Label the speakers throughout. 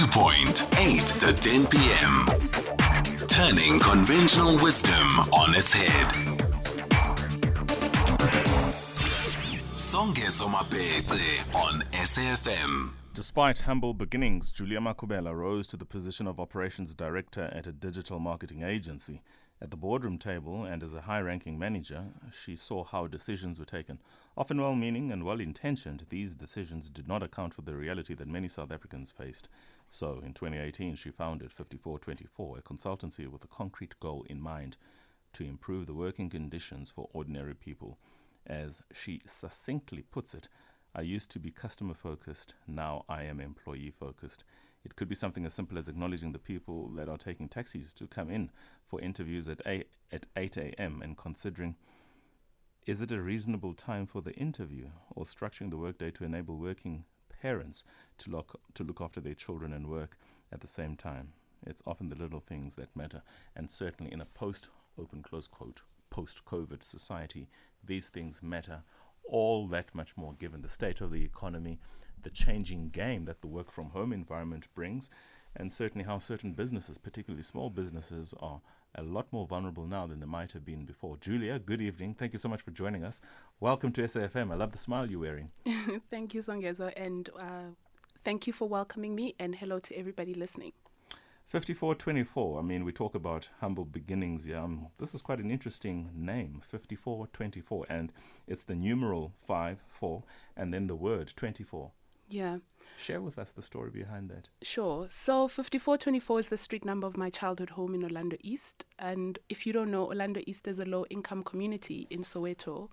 Speaker 1: Viewpoint, 8 to 10 p.m. Turning conventional wisdom on its head. Songezo Mapete on SAFM.
Speaker 2: Despite humble beginnings, Julia Makhubela rose to the position of operations director at a digital marketing agency. At the boardroom table and as a high ranking manager, she saw how decisions were taken. Often well meaning and well intentioned, these decisions did not account for the reality that many South Africans faced. So, in 2018, she founded 5424, a consultancy with a concrete goal in mind to improve the working conditions for ordinary people. As she succinctly puts it, I used to be customer focused, now I am employee focused. It could be something as simple as acknowledging the people that are taking taxis to come in for interviews at 8, at 8 a.m. and considering is it a reasonable time for the interview or structuring the workday to enable working parents to look, to look after their children and work at the same time? It's often the little things that matter, and certainly in a post open close quote post COVID society, these things matter all that much more given the state of the economy, the changing game that the work from home environment brings, and certainly how certain businesses, particularly small businesses, are a lot more vulnerable now than they might have been before. Julia, good evening. Thank you so much for joining us. Welcome to SAFM. I love the smile you're wearing.
Speaker 3: thank you, Songezo, and uh, thank you for welcoming me, and hello to everybody listening.
Speaker 2: 5424. I mean, we talk about humble beginnings. Yeah, um, this is quite an interesting name, 5424, and it's the numeral 5, 4, and then the word 24.
Speaker 3: Yeah.
Speaker 2: Share with us the story behind that.
Speaker 3: Sure. So 5424 is the street number of my childhood home in Orlando East. And if you don't know, Orlando East is a low income community in Soweto.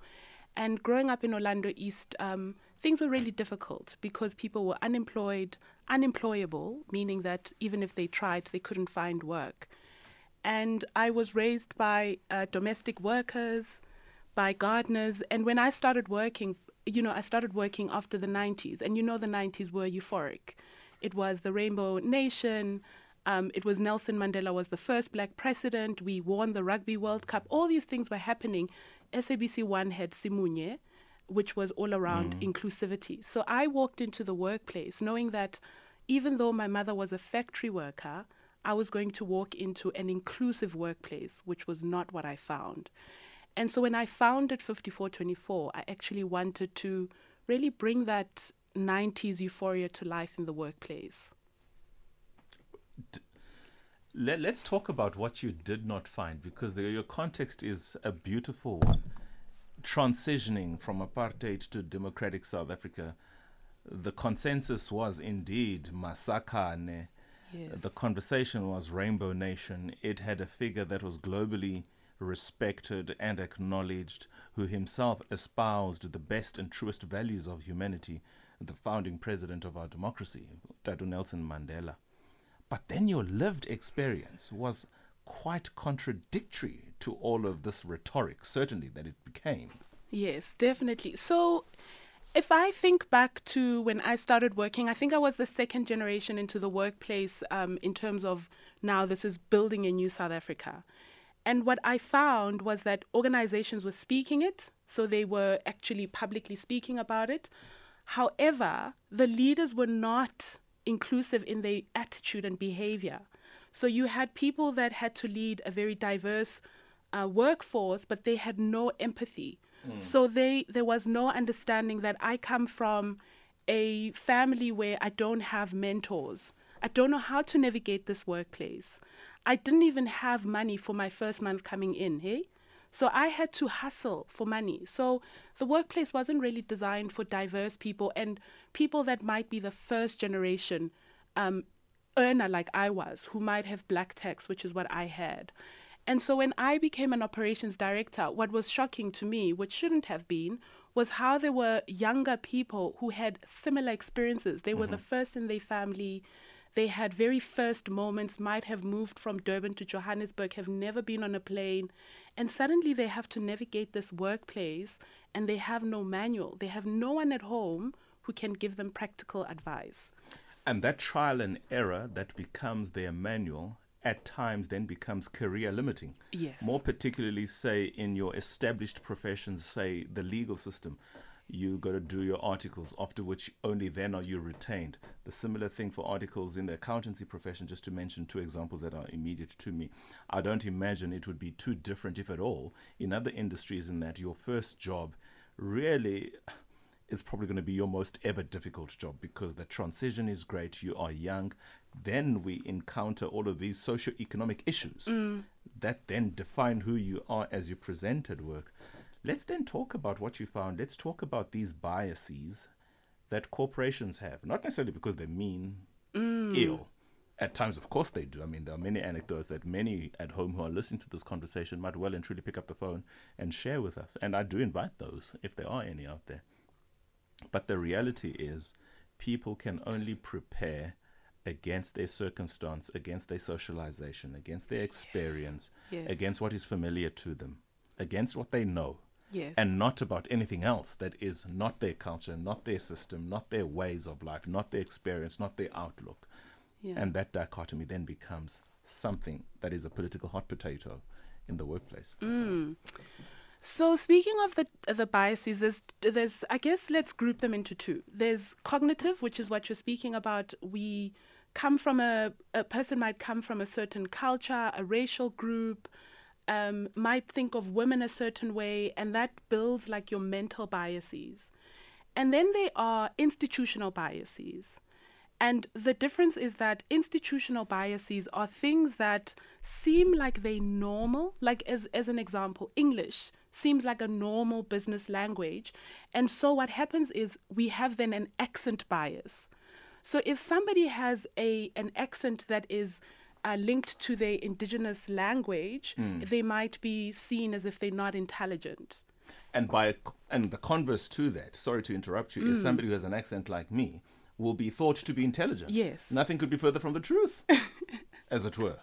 Speaker 3: And growing up in Orlando East, um, things were really difficult because people were unemployed, unemployable, meaning that even if they tried, they couldn't find work. And I was raised by uh, domestic workers, by gardeners. And when I started working, you know, I started working after the 90s. And you know, the 90s were euphoric. It was the Rainbow Nation. Um, it was Nelson Mandela was the first black president. We won the Rugby World Cup. All these things were happening. SABC One had Simunye, which was all around mm. inclusivity. So I walked into the workplace knowing that even though my mother was a factory worker, I was going to walk into an inclusive workplace, which was not what I found. And so when I founded 5424, I actually wanted to really bring that 90s euphoria to life in the workplace.
Speaker 2: Let, us talk about what you did not find because the, your context is a beautiful one transitioning from apartheid to democratic South Africa, the consensus was indeed Masakhane.
Speaker 3: Yes.
Speaker 2: The conversation was Rainbow Nation. It had a figure that was globally respected and acknowledged, who himself espoused the best and truest values of humanity, the founding president of our democracy, Tata Nelson Mandela. But then your lived experience was quite contradictory to all of this rhetoric, certainly, that it became.
Speaker 3: Yes, definitely. So, if I think back to when I started working, I think I was the second generation into the workplace um, in terms of now this is building a new South Africa. And what I found was that organizations were speaking it, so they were actually publicly speaking about it. However, the leaders were not inclusive in their attitude and behavior. So you had people that had to lead a very diverse uh, workforce, but they had no empathy. Mm. So they there was no understanding that I come from a family where I don't have mentors. I don't know how to navigate this workplace. I didn't even have money for my first month coming in, hey? So I had to hustle for money. So the workplace wasn't really designed for diverse people and people that might be the first generation um, earner like I was, who might have black tax, which is what I had. And so when I became an operations director, what was shocking to me, which shouldn't have been, was how there were younger people who had similar experiences. They mm-hmm. were the mm-hmm. first in their family. They had very first moments, might have moved from Durban to Johannesburg, have never been on a plane. And suddenly they have to navigate this workplace and they have no manual. They have no one at home who can give them practical advice.
Speaker 2: And that trial and error that becomes their manual at times then becomes career limiting.
Speaker 3: Yes.
Speaker 2: More particularly, say, in your established professions, say the legal system, you got to do your articles, after which only then are you retained. The similar thing for articles in the accountancy profession, just to mention two examples that are immediate to me. I don't imagine it would be too different, if at all, in other industries, in that your first job really is probably going to be your most ever difficult job because the transition is great. You are young. Then we encounter all of these socio-economic issues
Speaker 3: Mm.
Speaker 2: that then define who you are as you present at work. Let's then talk about what you found. Let's talk about these biases that corporations have, not necessarily because they mean mm. ill. At times, of course, they do. I mean, there are many anecdotes that many at home who are listening to this conversation might well and truly pick up the phone and share with us. And I do invite those, if there are any out there. But the reality is, people can only prepare against their circumstance, against their socialization, against their experience,
Speaker 3: Yes.
Speaker 2: against what is familiar to them, against what they know,
Speaker 3: Yes.
Speaker 2: and not about anything else that is not their culture, not their system, not their ways of life, not their experience, not their outlook.
Speaker 3: yeah.
Speaker 2: And that dichotomy then becomes something that is a political hot potato in the workplace.
Speaker 3: Mm. So speaking of the the biases, there's there's I guess let's group them into two. There's cognitive, which is what you're speaking about. We come from a a person might come from a certain culture, a racial group, um, might think of women a certain way, and that builds like your mental biases. And then there are institutional biases. And the difference is that institutional biases are things that seem like they normal, like as, as an example, English seems like a normal business language. And so what happens is we have then an accent bias. So if somebody has a an accent that is uh, linked to their indigenous language, they might be seen as if they're not intelligent.
Speaker 2: And by and the converse to that, sorry to interrupt you,
Speaker 3: Mm.
Speaker 2: is somebody who has an accent like me will be thought to be intelligent.
Speaker 3: Yes.
Speaker 2: Nothing could be further from the truth, as it were.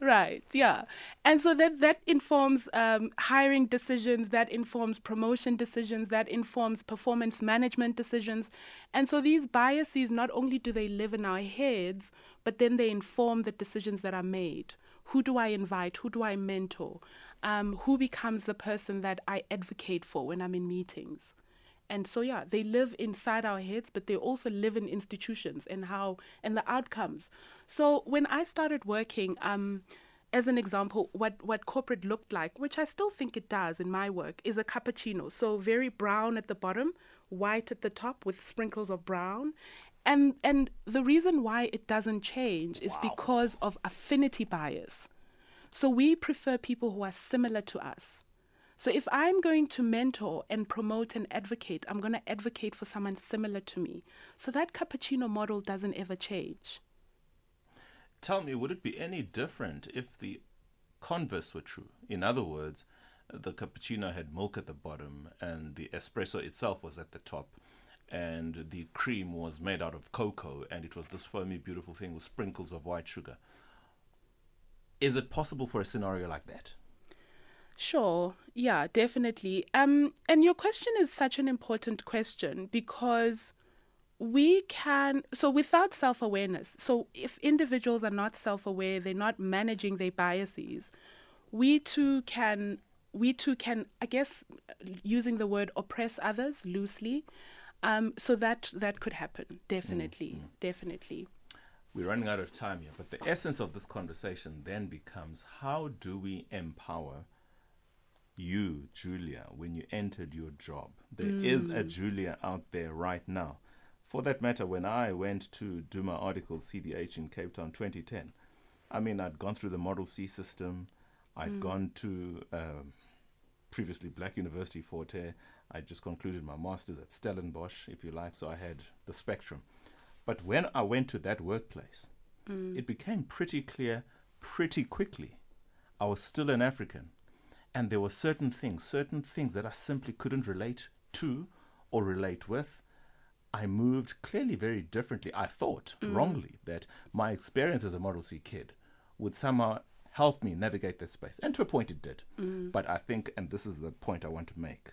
Speaker 3: Right, yeah. And so that that informs um, hiring decisions, that informs promotion decisions, that informs performance management decisions. And so these biases not only do they live in our heads, but then they inform the decisions that are made. Who do I invite? Who do I mentor? Um, who becomes the person that I advocate for when I'm in meetings? And so yeah, they live inside our heads, but they also live in institutions and how and the outcomes. So when I started working, um, as an example, what what corporate looked like, which I still think it does in my work, is a cappuccino. So very brown at the bottom, white at the top with sprinkles of brown. And and the reason why it doesn't change is because of affinity bias. So we prefer people who are similar to us. So if I'm going to mentor and promote and advocate, I'm going to advocate for someone similar to me. So that cappuccino model doesn't ever change.
Speaker 2: Tell me, would it be any different if the converse were true? In other words, the cappuccino had milk at the bottom and the espresso itself was at the top and the cream was made out of cocoa and it was this foamy, beautiful thing with sprinkles of white sugar. Is it possible for a scenario like that?
Speaker 3: Sure. Yeah, definitely. Um, and your question is such an important question because we can so without self-awareness so if individuals are not self-aware they're not managing their biases we too can we too can i guess using the word oppress others loosely um, so that that could happen definitely definitely.
Speaker 2: We're running out of time here, but the essence of this conversation then becomes how do we empower you, Julia, when you entered your job? There is a Julia out there right now. For that matter, when I went to do my article, CDH in Cape Town 2010, I mean, I'd gone through the Model C system, I'd gone to um, previously Black University Fort Hare, I just concluded my master's at Stellenbosch, if you like, so I had the spectrum. But when I went to that workplace, mm. it became pretty clear pretty quickly. I was still an African, and there were certain things, certain things that I simply couldn't relate to or relate with. I moved clearly very differently. I thought mm. wrongly that my experience as a Model C kid would somehow help me navigate that space. And to a point, it did. Mm. But I think, and this is the point I want to make,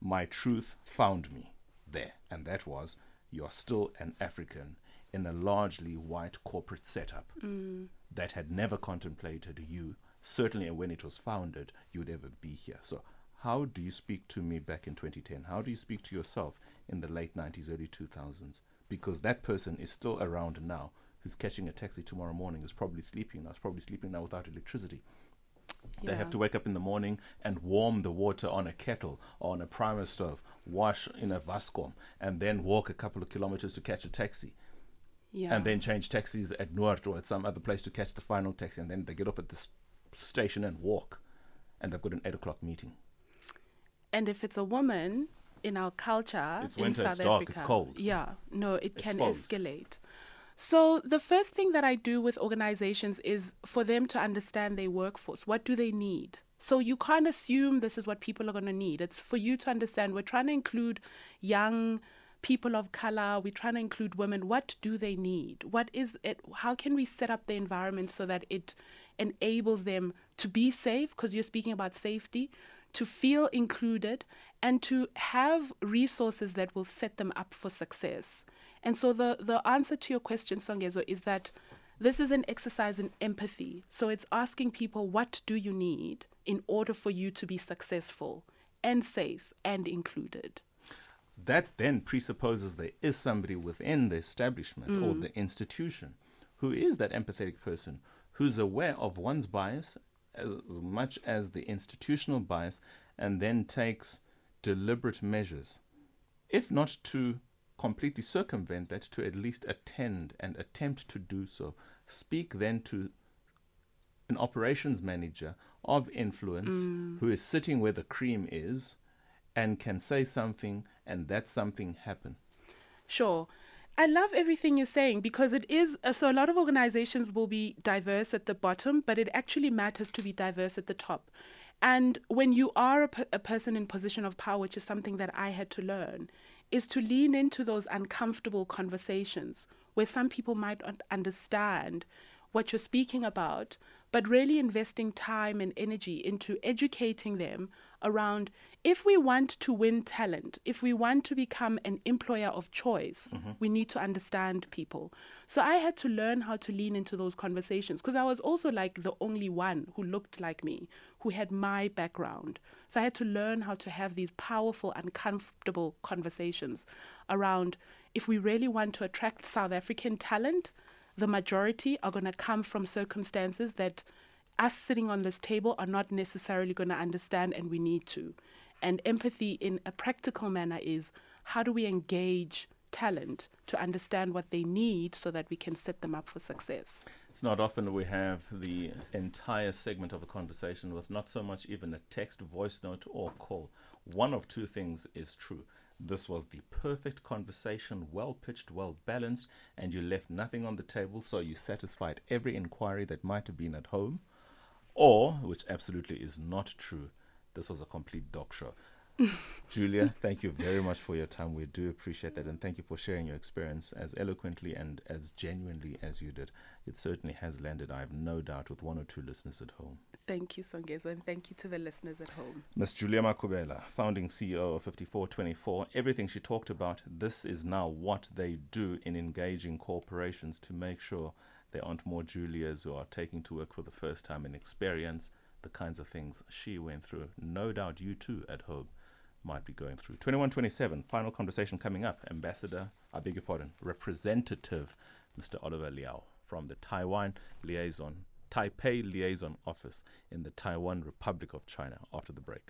Speaker 2: my truth found me there. And that was you're still an African in a largely white corporate setup mm. that had never contemplated you, certainly when it was founded, you'd ever be here. So, how do you speak to me back in 2010? How do you speak to yourself in the late 90s, early 2000s because that person is still around now who's catching a taxi tomorrow morning is probably sleeping now, is probably sleeping now without electricity. They have to wake up in the morning and warm the water on a kettle or on a Primus stove, wash in a waskom, and then walk a couple of kilometers to catch a taxi.
Speaker 3: Yeah.
Speaker 2: And then change taxis at Noord or at some other place to catch the final taxi. And then they get off at the station and walk. And they've got an 8 o'clock meeting.
Speaker 3: And if it's a woman in our culture,
Speaker 2: It's
Speaker 3: in
Speaker 2: winter,
Speaker 3: South
Speaker 2: it's dark,
Speaker 3: Africa,
Speaker 2: it's cold.
Speaker 3: Yeah, no, it can
Speaker 2: Exposed.
Speaker 3: escalate. So the first thing that I do with organizations is for them to understand their workforce. What do they need? So you can't assume this is what people are going to need. It's for you to understand. We're trying to include young people of color. We're trying to include women. What do they need? What is it? How can we set up the environment so that it enables them to be safe? Because you're speaking about safety, to feel included, and to have resources that will set them up for success. And so the, the answer to your question, Songezo, is that this is an exercise in empathy. So it's asking people, what do you need in order for you to be successful and safe and included?
Speaker 2: That then presupposes there is somebody within the establishment or mm. the institution who is that empathetic person, who's aware of one's bias as much as the institutional bias, and then takes deliberate measures, if not to completely circumvent that, to at least attend and attempt to do so. Speak then to an operations manager of influence who is sitting where the cream is and can say something and that something happen.
Speaker 3: Sure. I love everything you're saying because it is uh, so a lot of organizations will be diverse at the bottom, but it actually matters to be diverse at the top. And when you are a, per- a person in position of power, which is something that I had to learn, is to lean into those uncomfortable conversations where some people might not understand what you're speaking about, but really investing time and energy into educating them around if we want to win talent, if we want to become an employer of choice, mm-hmm. we need to understand people. So I had to learn how to lean into those conversations because I was also like the only one who looked like me, who had my background. So I had to learn how to have these powerful, uncomfortable conversations around if we really want to attract South African talent, the majority are going to come from circumstances that us sitting on this table are not necessarily going to understand, and we need to. And empathy in a practical manner is how do we engage talent to understand what they need so that we can set them up for success?
Speaker 2: It's not often we have the entire segment of a conversation with not so much even a text, voice note, or call. One of two things is true. This was the perfect conversation, well pitched, well balanced, and you left nothing on the table, so you satisfied every inquiry that might have been at home. Or, which absolutely is not true, this was a complete dog show. Julia, thank you very much for your time. We do appreciate that, and thank you for sharing your experience as eloquently and as genuinely as you did. It certainly has landed, I have no doubt, with one or two listeners at home.
Speaker 3: Thank you, Songezo, and thank you to the listeners at home.
Speaker 2: Miss Julia Makhubela, founding CEO of 5424, everything she talked about, this is now what they do in engaging corporations to make sure there aren't more Julias who are taking to work for the first time and experience the kinds of things she went through. No doubt you too at home might be going through. 2127, final conversation coming up. Ambassador, I beg your pardon, Representative Mr. Oliver Liao from the Taiwan Liaison, Taipei Liaison Office in the Taiwan Republic of China after the break.